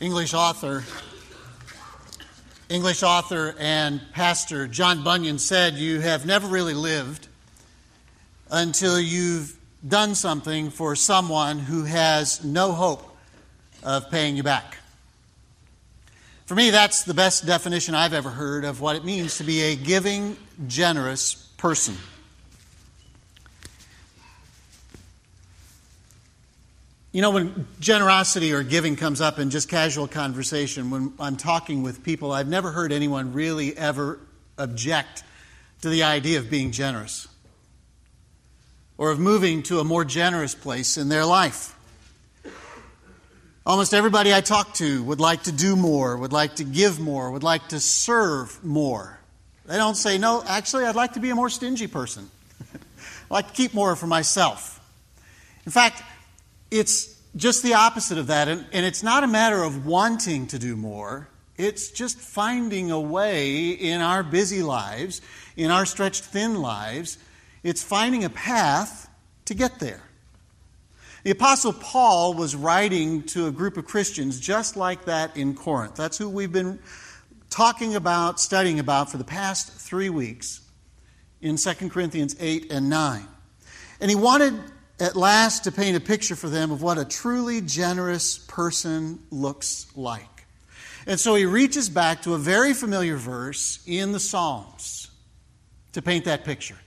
English author, English author and pastor John Bunyan said, You have never really lived until you've done something for someone who has no hope of paying you back. For me, that's the best definition I've ever heard of what it means to be a giving, generous person. You know, when generosity or giving comes up in just casual conversation, when I'm talking with people, I've never heard anyone really ever object to the idea of being generous or of moving to a more generous place in their life. Almost everybody I talk to would like to do more, would like to give more, would like to serve more. They don't say, no, actually, I'd like to be a more stingy person. I'd like to keep more for myself. In fact, it's just the opposite of that. And, and it's not a matter of wanting to do more, it's just finding a way in our busy lives, in our stretched thin lives, it's finding a path to get there. The Apostle Paul was writing to a group of Christians just like that in Corinth. That's who we've been talking about, studying about for the past three weeks in 2 Corinthians 8 and 9. And he wanted at last to paint a picture for them of what a truly generous person looks like. And so he reaches back to a very familiar verse in the Psalms to paint that picture.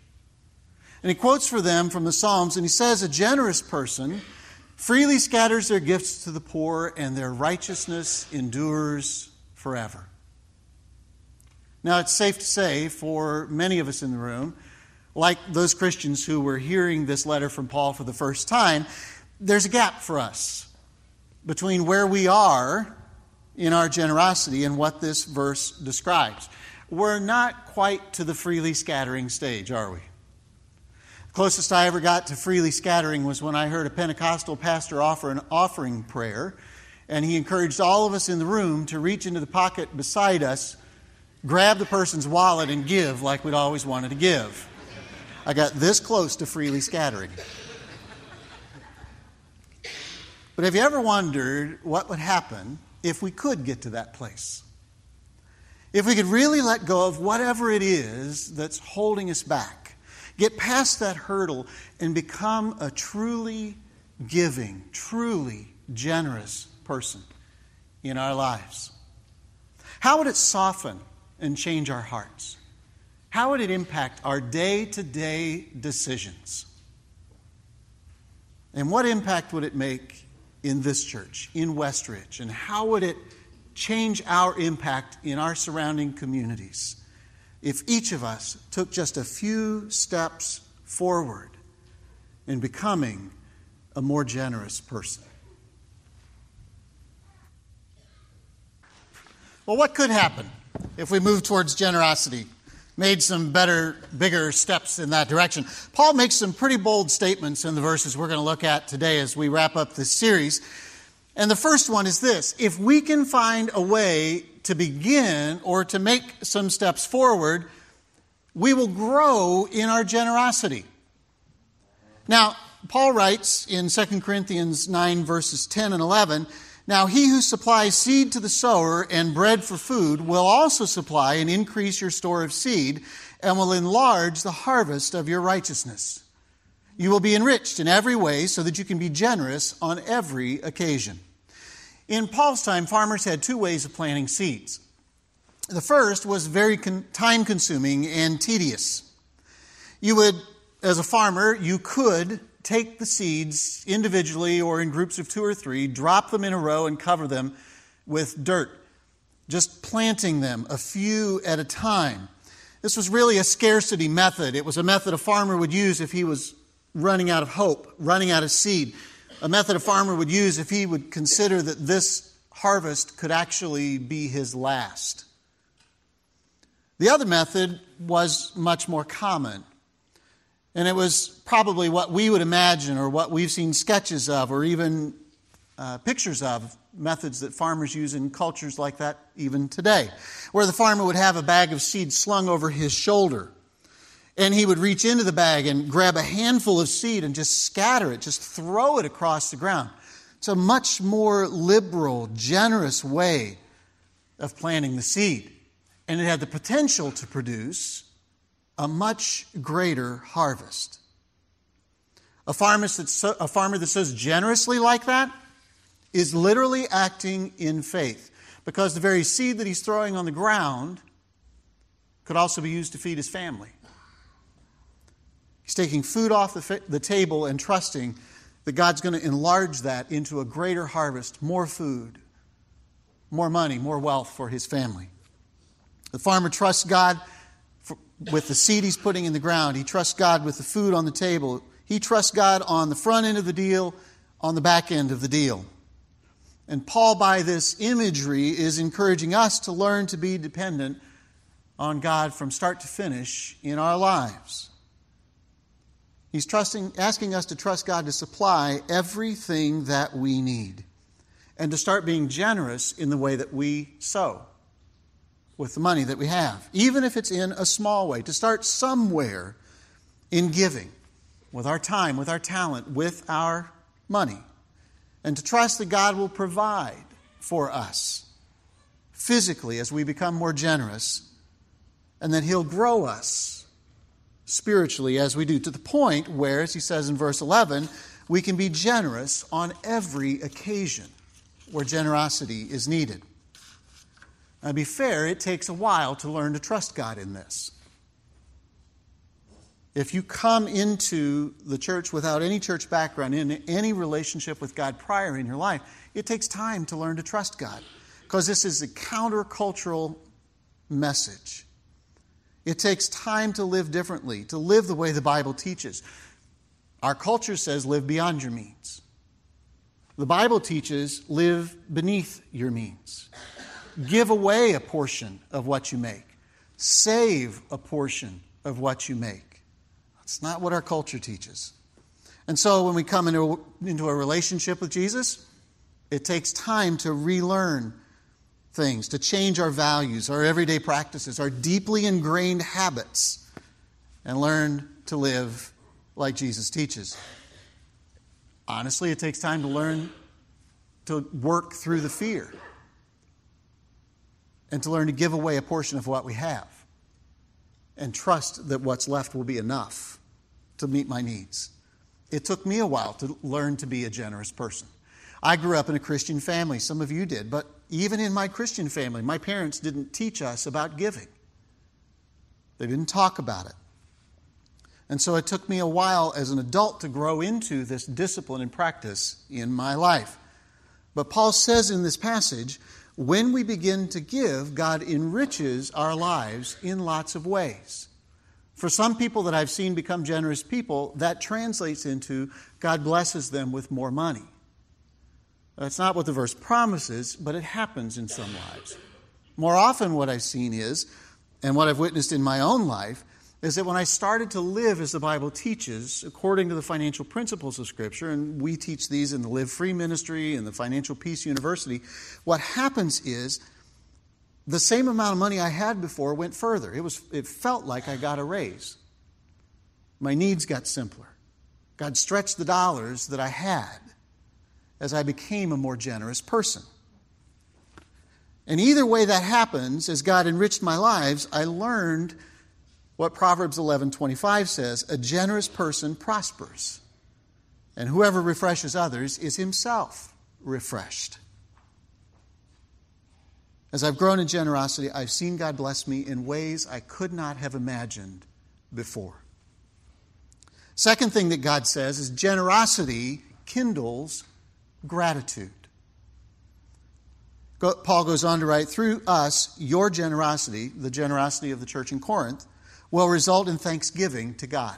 And he quotes for them from the Psalms, and he says, A generous person freely scatters their gifts to the poor, and their righteousness endures forever. Now, it's safe to say for many of us in the room like those Christians who were hearing this letter from Paul for the first time, there's a gap for us between where we are in our generosity and what this verse describes. We're not quite to the freely scattering stage, are we? The closest I ever got to freely scattering was when I heard a Pentecostal pastor offer an offering prayer, and he encouraged all of us in the room to reach into the pocket beside us, grab the person's wallet, and give like we'd always wanted to give. I got this close to freely scattering. But have you ever wondered what would happen if we could get to that place? If we could really let go of whatever it is that's holding us back, get past that hurdle, and become a truly giving, truly generous person in our lives? How would it soften and change our hearts? How would it impact our day to day decisions? And what impact would it make in this church, in Westridge? And how would it change our impact in our surrounding communities if each of us took just a few steps forward in becoming a more generous person? Well, what could happen if we move towards generosity? Made some better, bigger steps in that direction. Paul makes some pretty bold statements in the verses we're going to look at today as we wrap up this series. And the first one is this if we can find a way to begin or to make some steps forward, we will grow in our generosity. Now, Paul writes in 2 Corinthians 9, verses 10 and 11 now, he who supplies seed to the sower and bread for food will also supply and increase your store of seed and will enlarge the harvest of your righteousness. You will be enriched in every way so that you can be generous on every occasion. In Paul's time, farmers had two ways of planting seeds. The first was very time consuming and tedious. You would, as a farmer, you could take the seeds individually or in groups of two or three, drop them in a row, and cover them with dirt, just planting them a few at a time. This was really a scarcity method. It was a method a farmer would use if he was running out of hope, running out of seed. A method a farmer would use if he would consider that this harvest could actually be his last. The other method was much more common. And it was probably what we would imagine or what we've seen sketches of or even uh, pictures of methods that farmers use in cultures like that even today, where the farmer would have a bag of seed slung over his shoulder. And he would reach into the bag and grab a handful of seed and just scatter it, just throw it across the ground. It's a much more liberal, generous way of planting the seed. And it had the potential to produce a much greater harvest. A farmer, that, a farmer that sows generously like that is literally acting in faith because the very seed that he's throwing on the ground could also be used to feed his family. He's taking food off the, the table and trusting that God's going to enlarge that into a greater harvest, more food, more money, more wealth for his family. The farmer trusts God with the seed he's putting in the ground. He trusts God with the food on the table. He trusts God on the front end of the deal, on the back end of the deal. And Paul, by this imagery, is encouraging us to learn to be dependent on God from start to finish in our lives. He's trusting, asking us to trust God to supply everything that we need and to start being generous in the way that we sow with the money that we have, even if it's in a small way, to start somewhere in giving with our time, with our talent, with our money, and to trust that God will provide for us physically as we become more generous, and that He'll grow us spiritually as we do, to the point where, as He says in verse 11, we can be generous on every occasion where generosity is needed. Now, to be fair, it takes a while to learn to trust God in this. If you come into the church without any church background, in any relationship with God prior in your life, it takes time to learn to trust God because this is a countercultural message. It takes time to live differently, to live the way the Bible teaches. Our culture says live beyond your means. The Bible teaches live beneath your means. Give away a portion of what you make, save a portion of what you make. It's not what our culture teaches. And so when we come into, into a relationship with Jesus, it takes time to relearn things, to change our values, our everyday practices, our deeply ingrained habits, and learn to live like Jesus teaches. Honestly, it takes time to learn to work through the fear and to learn to give away a portion of what we have and trust that what's left will be enough to meet my needs. It took me a while to learn to be a generous person. I grew up in a Christian family, some of you did, but even in my Christian family, my parents didn't teach us about giving. They didn't talk about it. And so it took me a while as an adult to grow into this discipline and practice in my life. But Paul says in this passage when we begin to give, God enriches our lives in lots of ways. For some people that I've seen become generous people, that translates into God blesses them with more money. That's not what the verse promises, but it happens in some lives. More often, what I've seen is, and what I've witnessed in my own life, is that when I started to live as the Bible teaches, according to the financial principles of Scripture, and we teach these in the Live Free Ministry and the Financial Peace University, what happens is the same amount of money I had before went further. It, was, it felt like I got a raise. My needs got simpler. God stretched the dollars that I had as I became a more generous person. And either way that happens, as God enriched my lives, I learned what Proverbs 11:25 says, a generous person prospers, and whoever refreshes others is himself refreshed. As I've grown in generosity, I've seen God bless me in ways I could not have imagined before. Second thing that God says is generosity kindles gratitude. Paul goes on to write, through us, your generosity, the generosity of the church in Corinth, will result in thanksgiving to God.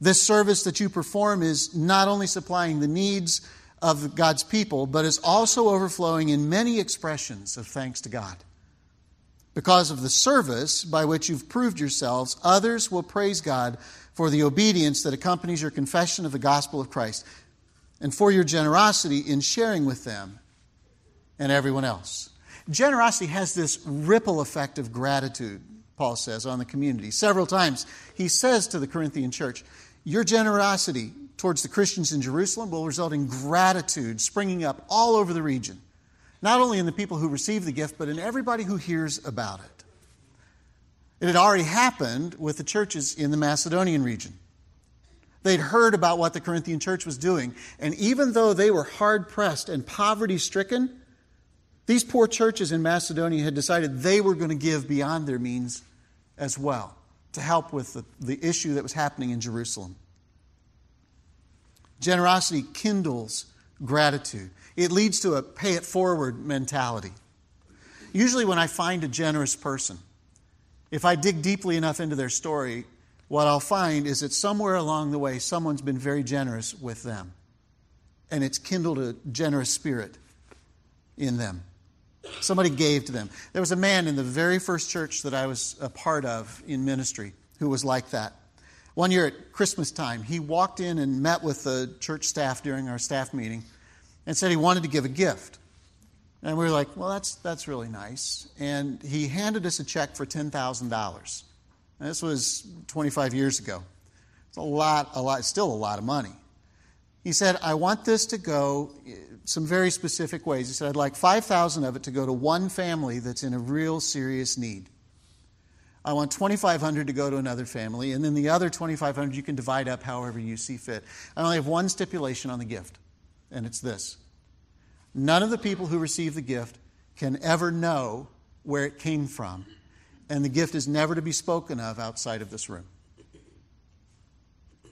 This service that you perform is not only supplying the needs of God's people, but is also overflowing in many expressions of thanks to God. Because of the service by which you've proved yourselves, others will praise God for the obedience that accompanies your confession of the gospel of Christ and for your generosity in sharing with them and everyone else. Generosity has this ripple effect of gratitude Paul says, on the community. Several times he says to the Corinthian church, Your generosity towards the Christians in Jerusalem will result in gratitude springing up all over the region, not only in the people who receive the gift, but in everybody who hears about it. It had already happened with the churches in the Macedonian region. They'd heard about what the Corinthian church was doing, and even though they were hard pressed and poverty stricken, these poor churches in Macedonia had decided they were going to give beyond their means as well to help with the, the issue that was happening in Jerusalem. Generosity kindles gratitude, it leads to a pay it forward mentality. Usually, when I find a generous person, if I dig deeply enough into their story, what I'll find is that somewhere along the way, someone's been very generous with them. And it's kindled a generous spirit in them. Somebody gave to them. There was a man in the very first church that I was a part of in ministry who was like that. One year at Christmas time, he walked in and met with the church staff during our staff meeting and said he wanted to give a gift. And we were like, well, that's, that's really nice. And he handed us a check for $10,000. This was 25 years ago. It's a lot, a lot, still a lot of money. He said, I want this to go eh, some very specific ways. He said, I'd like 5,000 of it to go to one family that's in a real serious need. I want 2,500 to go to another family, and then the other 2,500 you can divide up however you see fit. I only have one stipulation on the gift, and it's this None of the people who receive the gift can ever know where it came from, and the gift is never to be spoken of outside of this room.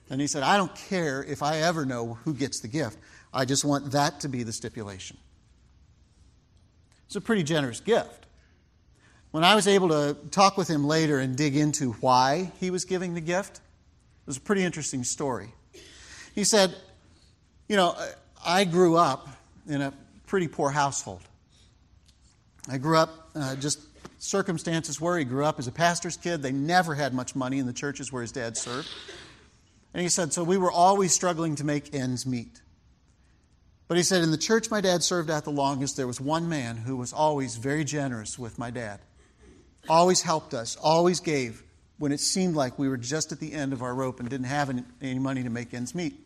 And he said, I don't care if I ever know who gets the gift. I just want that to be the stipulation. It's a pretty generous gift. When I was able to talk with him later and dig into why he was giving the gift, it was a pretty interesting story. He said, You know, I grew up in a pretty poor household. I grew up uh, just circumstances where he grew up as a pastor's kid. They never had much money in the churches where his dad served. And he said, so we were always struggling to make ends meet. But he said, in the church my dad served at the longest, there was one man who was always very generous with my dad. Always helped us, always gave when it seemed like we were just at the end of our rope and didn't have any money to make ends meet. He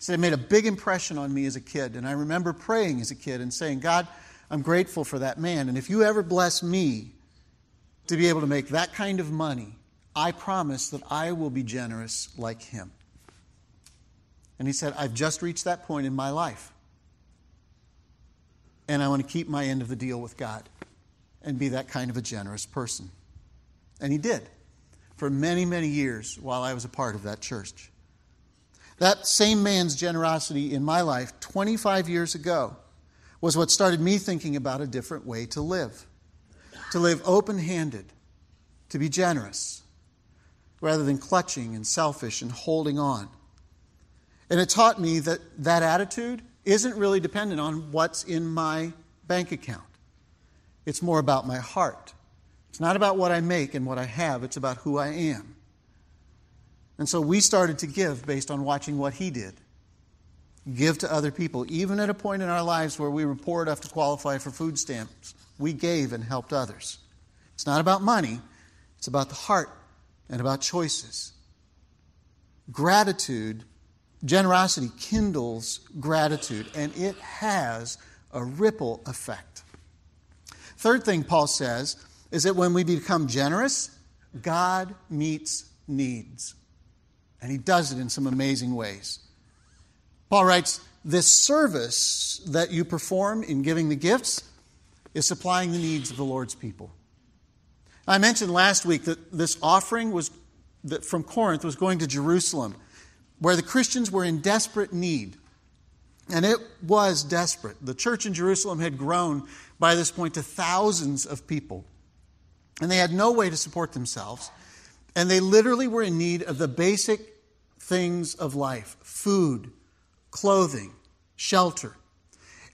said, it made a big impression on me as a kid. And I remember praying as a kid and saying, God, I'm grateful for that man. And if you ever bless me to be able to make that kind of money, I promise that I will be generous like him. And he said, I've just reached that point in my life. And I want to keep my end of the deal with God and be that kind of a generous person. And he did for many, many years while I was a part of that church. That same man's generosity in my life 25 years ago was what started me thinking about a different way to live. To live open handed, to be generous, rather than clutching and selfish and holding on. And it taught me that that attitude isn't really dependent on what's in my bank account. It's more about my heart. It's not about what I make and what I have, it's about who I am. And so we started to give based on watching what he did. Give to other people, even at a point in our lives where we were poor enough to qualify for food stamps. We gave and helped others. It's not about money, it's about the heart and about choices. Gratitude, generosity kindles gratitude, and it has a ripple effect. Third thing Paul says is that when we become generous, God meets needs. And he does it in some amazing ways. Paul writes, This service that you perform in giving the gifts is supplying the needs of the Lord's people. I mentioned last week that this offering was that from Corinth was going to Jerusalem, where the Christians were in desperate need. And it was desperate. The church in Jerusalem had grown by this point to thousands of people. And they had no way to support themselves. And they literally were in need of the basic things of life food, clothing, shelter.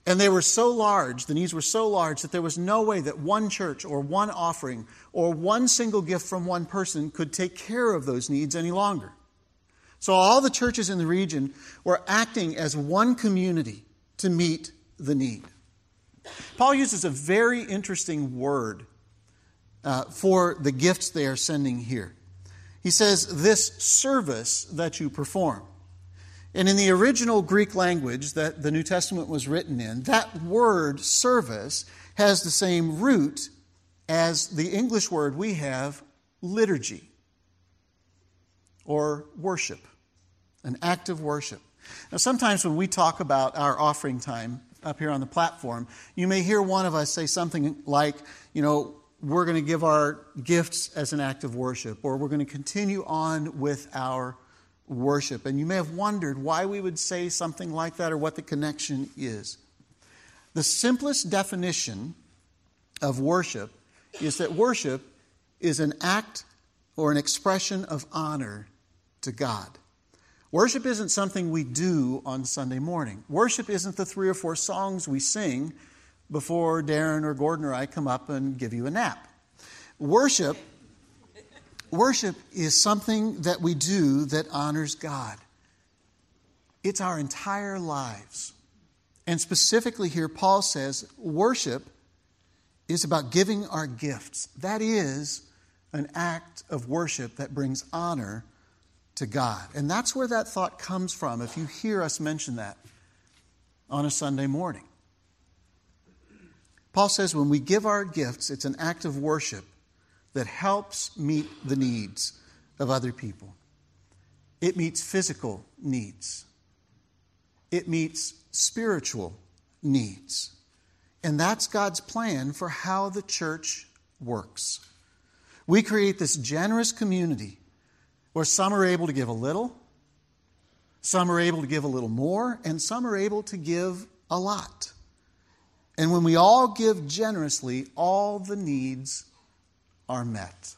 And they were so large, the needs were so large, that there was no way that one church or one offering or one single gift from one person could take care of those needs any longer. So all the churches in the region were acting as one community to meet the need. Paul uses a very interesting word uh, for the gifts they are sending here. He says, This service that you perform. And in the original Greek language that the New Testament was written in, that word service has the same root as the English word we have, liturgy or worship, an act of worship. Now, sometimes when we talk about our offering time up here on the platform, you may hear one of us say something like, you know, we're going to give our gifts as an act of worship, or we're going to continue on with our worship. And you may have wondered why we would say something like that or what the connection is. The simplest definition of worship is that worship is an act or an expression of honor to God. Worship isn't something we do on Sunday morning. Worship isn't the three or four songs we sing before Darren or Gordon or I come up and give you a nap. Worship Worship is something that we do that honors God. It's our entire lives. And specifically here, Paul says worship is about giving our gifts. That is an act of worship that brings honor to God. And that's where that thought comes from if you hear us mention that on a Sunday morning. Paul says when we give our gifts, it's an act of worship that helps meet the needs of other people. It meets physical needs, it meets spiritual needs. And that's God's plan for how the church works. We create this generous community where some are able to give a little, some are able to give a little more, and some are able to give a lot. And when we all give generously, all the needs are met.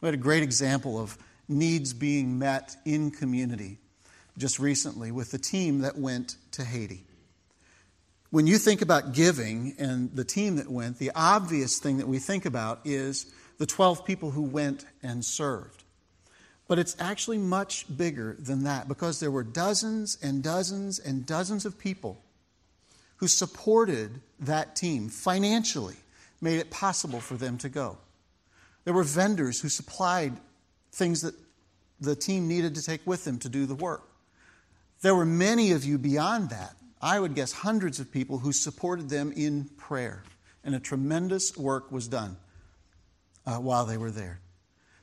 We had a great example of needs being met in community just recently with the team that went to Haiti. When you think about giving and the team that went, the obvious thing that we think about is the 12 people who went and served. But it's actually much bigger than that because there were dozens and dozens and dozens of people who supported that team financially, made it possible for them to go. There were vendors who supplied things that the team needed to take with them to do the work. There were many of you beyond that. I would guess hundreds of people who supported them in prayer. And a tremendous work was done uh, while they were there.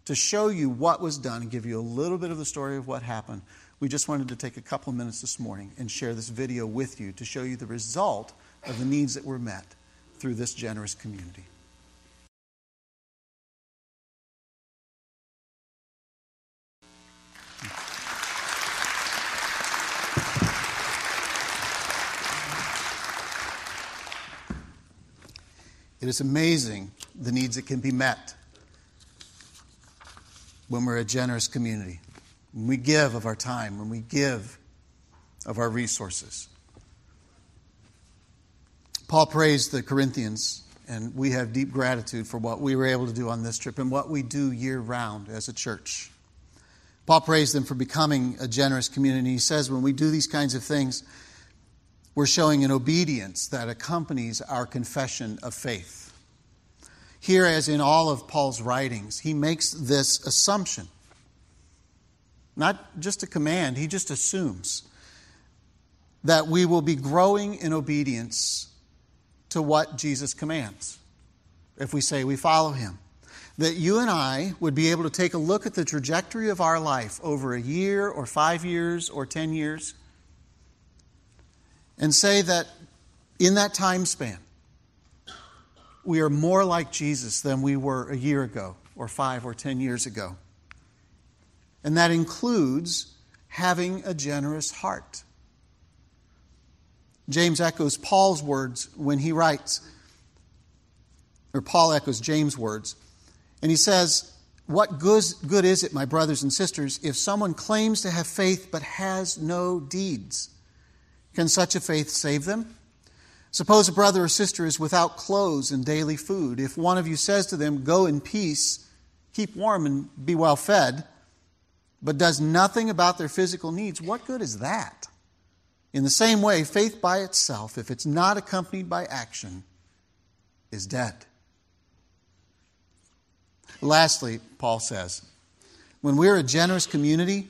To show you what was done and give you a little bit of the story of what happened, we just wanted to take a couple of minutes this morning and share this video with you to show you the result of the needs that were met through this generous community. It is amazing the needs that can be met when we're a generous community, when we give of our time, when we give of our resources. Paul praised the Corinthians, and we have deep gratitude for what we were able to do on this trip and what we do year round as a church. Paul praised them for becoming a generous community. He says when we do these kinds of things, we're showing an obedience that accompanies our confession of faith. Here, as in all of Paul's writings, he makes this assumption. Not just a command, he just assumes that we will be growing in obedience to what Jesus commands if we say we follow him. That you and I would be able to take a look at the trajectory of our life over a year or five years or ten years and say that in that time span, we are more like Jesus than we were a year ago, or five or ten years ago. And that includes having a generous heart. James echoes Paul's words when he writes, or Paul echoes James' words, and he says, What good, good is it, my brothers and sisters, if someone claims to have faith but has no deeds? Can such a faith save them? Suppose a brother or sister is without clothes and daily food. If one of you says to them, Go in peace, keep warm, and be well fed, but does nothing about their physical needs, what good is that? In the same way, faith by itself, if it's not accompanied by action, is dead. Lastly, Paul says, when we're a generous community,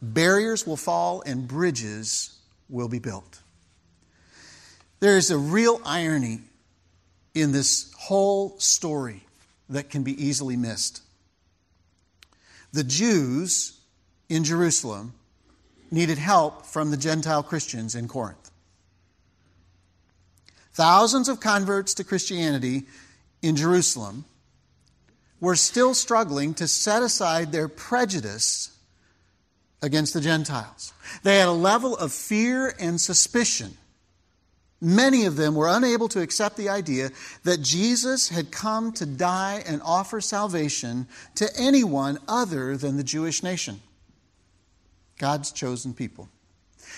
barriers will fall and bridges will be built. There is a real irony in this whole story that can be easily missed. The Jews in Jerusalem needed help from the Gentile Christians in Corinth. Thousands of converts to Christianity in Jerusalem were still struggling to set aside their prejudice against the Gentiles. They had a level of fear and suspicion. Many of them were unable to accept the idea that Jesus had come to die and offer salvation to anyone other than the Jewish nation, God's chosen people.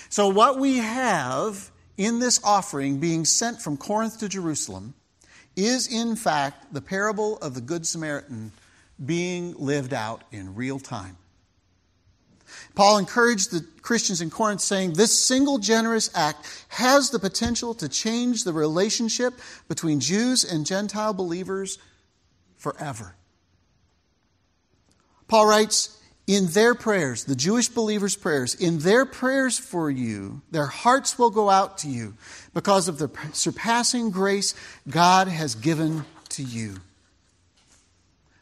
So, what we have in this offering being sent from Corinth to Jerusalem is, in fact, the parable of the Good Samaritan being lived out in real time. Paul encouraged the Christians in Corinth, saying, This single generous act has the potential to change the relationship between Jews and Gentile believers forever. Paul writes, in their prayers, the Jewish believers' prayers, in their prayers for you, their hearts will go out to you because of the surpassing grace God has given to you.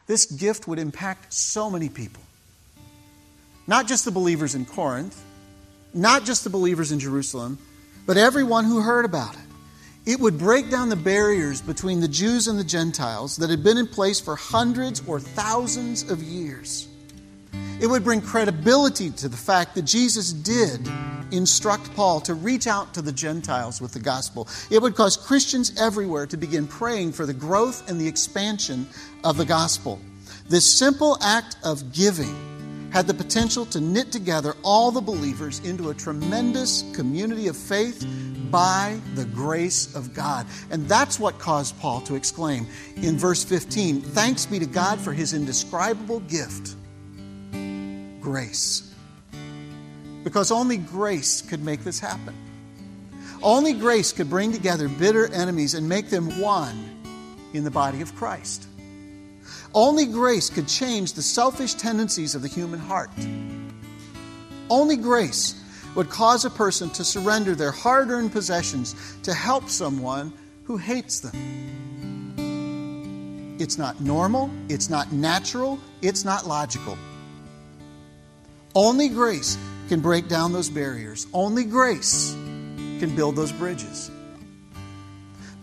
This gift would impact so many people. Not just the believers in Corinth, not just the believers in Jerusalem, but everyone who heard about it. It would break down the barriers between the Jews and the Gentiles that had been in place for hundreds or thousands of years. It would bring credibility to the fact that Jesus did instruct Paul to reach out to the Gentiles with the gospel. It would cause Christians everywhere to begin praying for the growth and the expansion of the gospel. This simple act of giving had the potential to knit together all the believers into a tremendous community of faith by the grace of God. And that's what caused Paul to exclaim in verse 15 Thanks be to God for his indescribable gift, grace. Because only grace could make this happen. Only grace could bring together bitter enemies and make them one in the body of Christ. Only grace could change the selfish tendencies of the human heart. Only grace would cause a person to surrender their hard earned possessions to help someone who hates them. It's not normal, it's not natural, it's not logical. Only grace can break down those barriers. Only grace can build those bridges.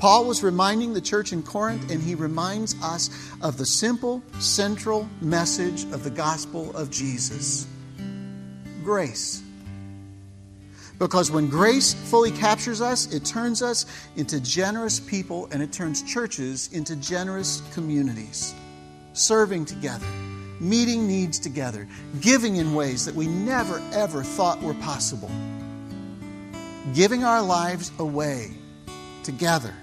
Paul was reminding the church in Corinth, and he reminds us of the simple, central message of the gospel of Jesus. Grace. Because when grace fully captures us, it turns us into generous people and it turns churches into generous communities, serving together, meeting needs together, giving in ways that we never ever thought were possible, giving our lives away together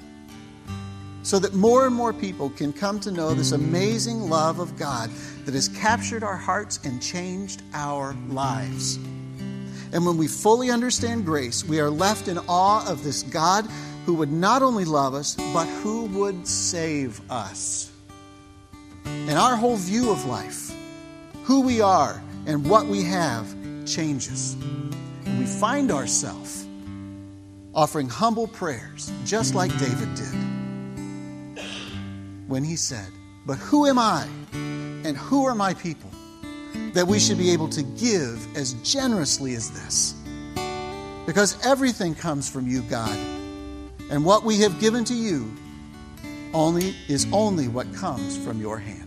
so that more and more people can come to know this amazing love of God that has captured our hearts and changed our lives. And when we fully understand grace, we are left in awe of this God who would not only love us, but who would save us. And our whole view of life, who we are, and what we have changes. And we find ourselves offering humble prayers, just like David did when he said, But who am I and who are my people that we should be able to give as generously as this? Because everything comes from you, God, and what we have given to you only is only what comes from your hand.